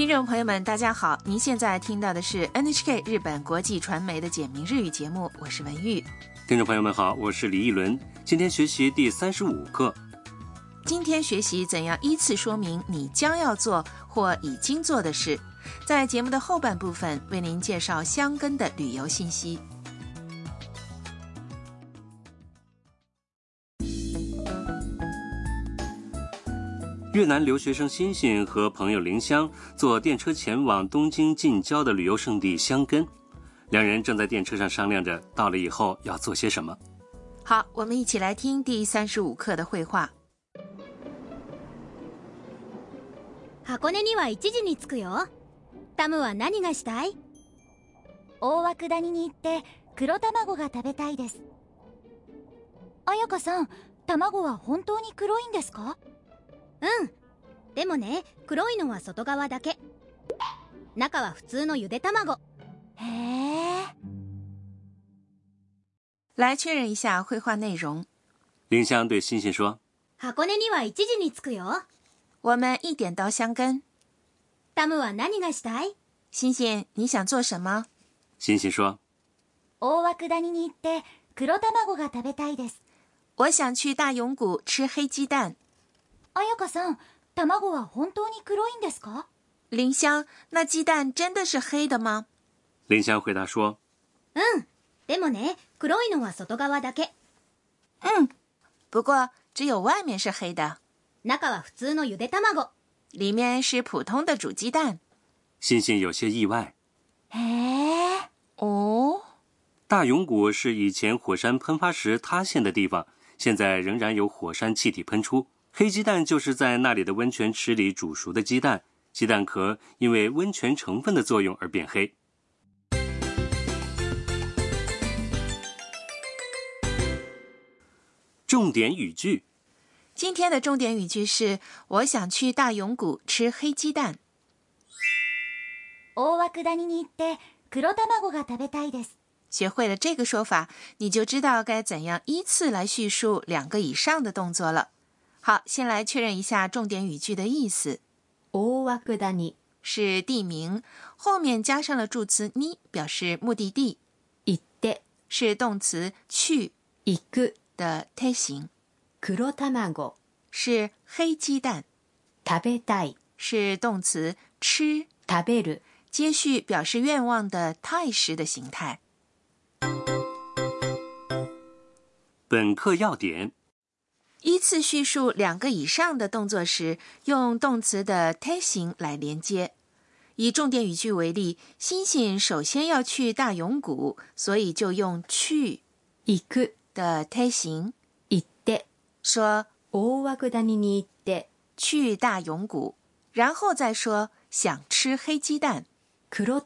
听众朋友们，大家好！您现在听到的是 NHK 日本国际传媒的简明日语节目，我是文玉。听众朋友们好，我是李一伦，今天学习第三十五课。今天学习怎样依次说明你将要做或已经做的事。在节目的后半部分，为您介绍箱根的旅游信息。越南留学生欣欣和朋友林香坐电车前往东京近郊的旅游胜地箱根，两人正在电车上商量着到了以后要做些什么。好，我们一起来听第三十五课的绘画。箱根には一時に着くよ。タムは何がしたい？大に行って黒卵が食べたいです。あやかさん、卵は本当に黒いんですか？うんでもね黒いのは外側だけ中は普通のゆで卵へえ来确认一下绘画内容林香对欣星说箱根には一時に着くよ我们一点到箱根タムは何がしたい欣星你想做什么欣星说大涌谷に行って黒卵が食べたいです我想去大涌谷吃黑鸡蛋阿雅卡桑，蛋黄是黑的吗？林香，那鸡蛋真的是黑的吗？林香回答说：“嗯，但是黑的是外面，嗯，不过只有外面是黑的，里面是普通的煮鸡蛋。”星星有些意外。哎，哦，大涌谷是以前火山喷发时塌陷的地方，现在仍然有火山气体喷出。黑鸡蛋就是在那里的温泉池里煮熟的鸡蛋，鸡蛋壳因为温泉成分的作用而变黑。重点语句：今天的重点语句是“我想去大永谷吃黑鸡蛋”。学会了这个说法，你就知道该怎样依次来叙述两个以上的动作了。好，先来确认一下重点语句的意思。ō w a k u 是地名，后面加上了助词你。表示目的地。いって是动词去行く的特形。黒卵是黑鸡蛋。食べたい是动词吃食べる接续表示愿望的泰时的形态。本课要点。依次叙述两个以上的动作时，用动词的泰形来连接。以重点语句为例，星星首先要去大永谷，所以就用去行く的泰形って说おわににい去大永谷，然后再说想吃黑鸡蛋黒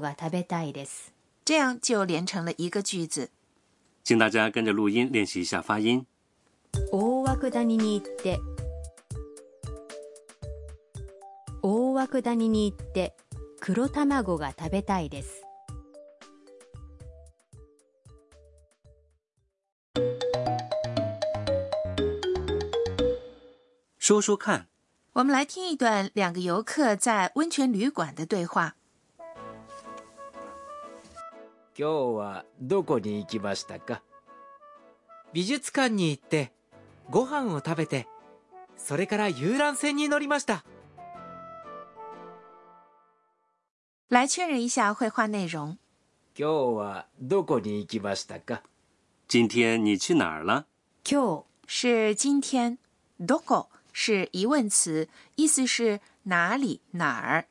が食べたいです。这样就连成了一个句子。请大家跟着录音练习一下发音。大涌谷に行って大涌谷に行って黒卵が食べたいです说说看。我们来听一段两个游客在温泉旅馆的对话。今日はどこに行きましたか？美術館に行ってご飯を食べて、それから遊覧船に乗りました。来确认一下绘画内容。今日はどこに行きましたか？今天你去哪儿了？Q 是今天，どこ是疑问词，意思是哪里哪儿？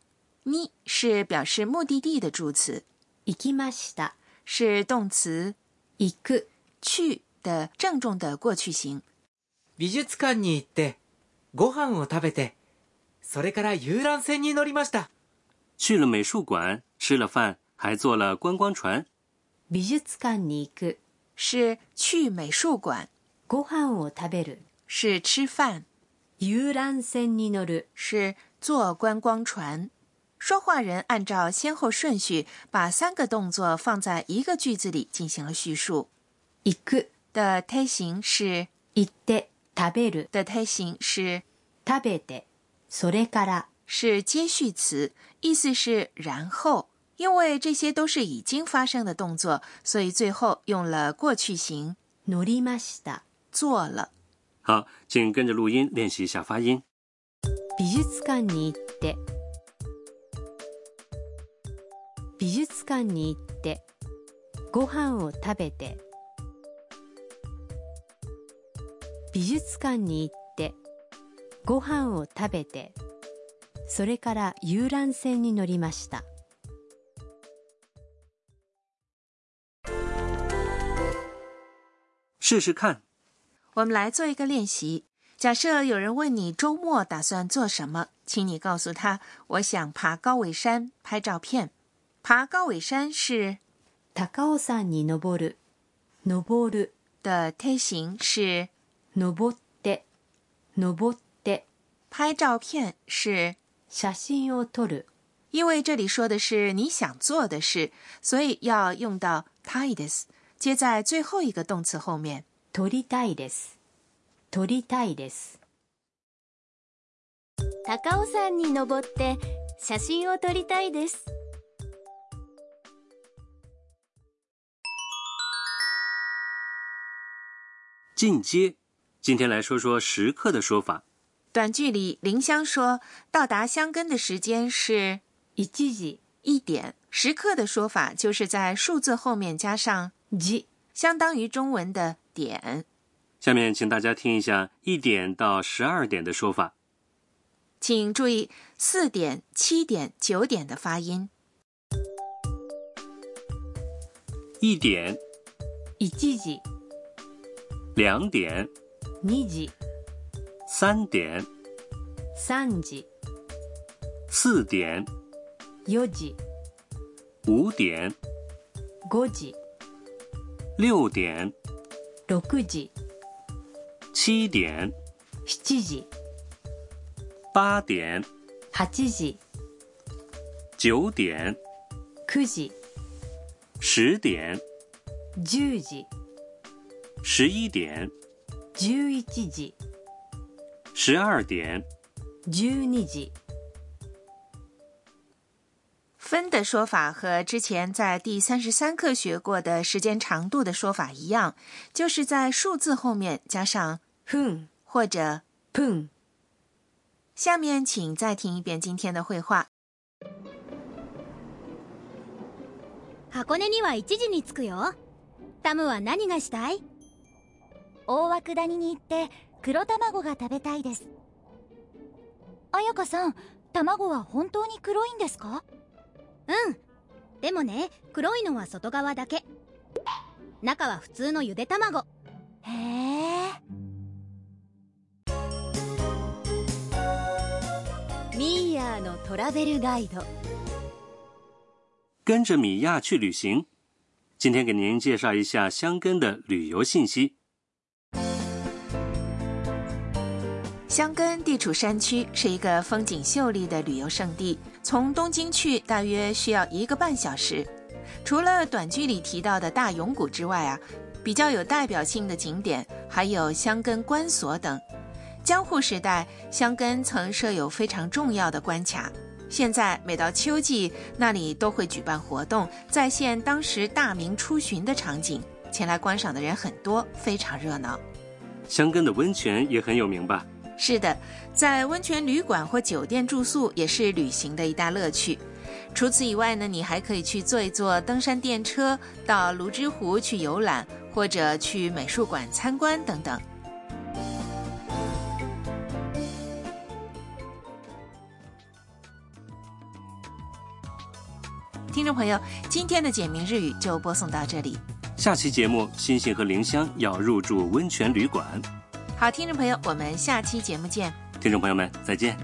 に是表示目的地的助词。行きました是动词行く去的郑重的过去形。美术馆去，了美术馆，吃了饭，还坐了观光船。美术是去美术馆，是吃饭，船去是坐观光船。说话人按照先后顺序把三个动作放在一个句子里进行了叙述。去的泰形是去。食べる的太形是食べそれから是接续词，意思是然后。因为这些都是已经发生的动作，所以最后用了过去形。努做了。好，请跟着录音练习一下发音。美術館に行って、美術館に行って、ご飯を食べて。美術館に行ってご飯を食べてそれから遊覧船に乗りました试试看。我们来做一个练习。假设有人问你周末打算做什么，请你告诉他：“我想爬高尾山拍照片。”爬高尾山是高尾山に登る、登る的贴形是登って、登って。拍照片是写因为这里说的是你想做的事，所以要用到たいです，接在最后一个动词后面。りたいです、りたいです。高尾山に登って写真を撮りたいです。进阶。今天来说说时刻的说法。短句里，林香说到达香根的时间是一计计一点。时刻的说法就是在数字后面加上计，相当于中文的点。下面请大家听一下一点到十二点的说法，请注意四点、七点、九点的发音。一点，一计计。两点。二時。三点，三時。四点，四時。五点，五時。六点，六時。七点，七時。八点，八時。九点，九时，十点，十時。十一点。十二点。分的说法和之前在第三十三课学过的时间长度的说法一样，就是在数字后面加上哼或者砰。下面请再听一遍今天的会话。箱根には一時に着くよ。タムは何がしたい？大涌谷に行って黒卵が食べたいです彩香さん卵は本当に黒いんですかうんでもね黒いのは外側だけ中は普通のゆで卵へえミーヤーのトラベルガイド跟着米亚去旅行今天给您介绍一下箱根的旅游信息。香根地处山区，是一个风景秀丽的旅游胜地。从东京去大约需要一个半小时。除了短剧里提到的大永谷之外啊，比较有代表性的景点还有香根关所等。江户时代，香根曾设有非常重要的关卡。现在每到秋季，那里都会举办活动，再现当时大明出巡的场景。前来观赏的人很多，非常热闹。香根的温泉也很有名吧？是的，在温泉旅馆或酒店住宿也是旅行的一大乐趣。除此以外呢，你还可以去坐一坐登山电车，到庐之湖去游览，或者去美术馆参观等等。听众朋友，今天的简明日语就播送到这里。下期节目，星星和林香要入住温泉旅馆。好，听众朋友，我们下期节目见！听众朋友们，再见！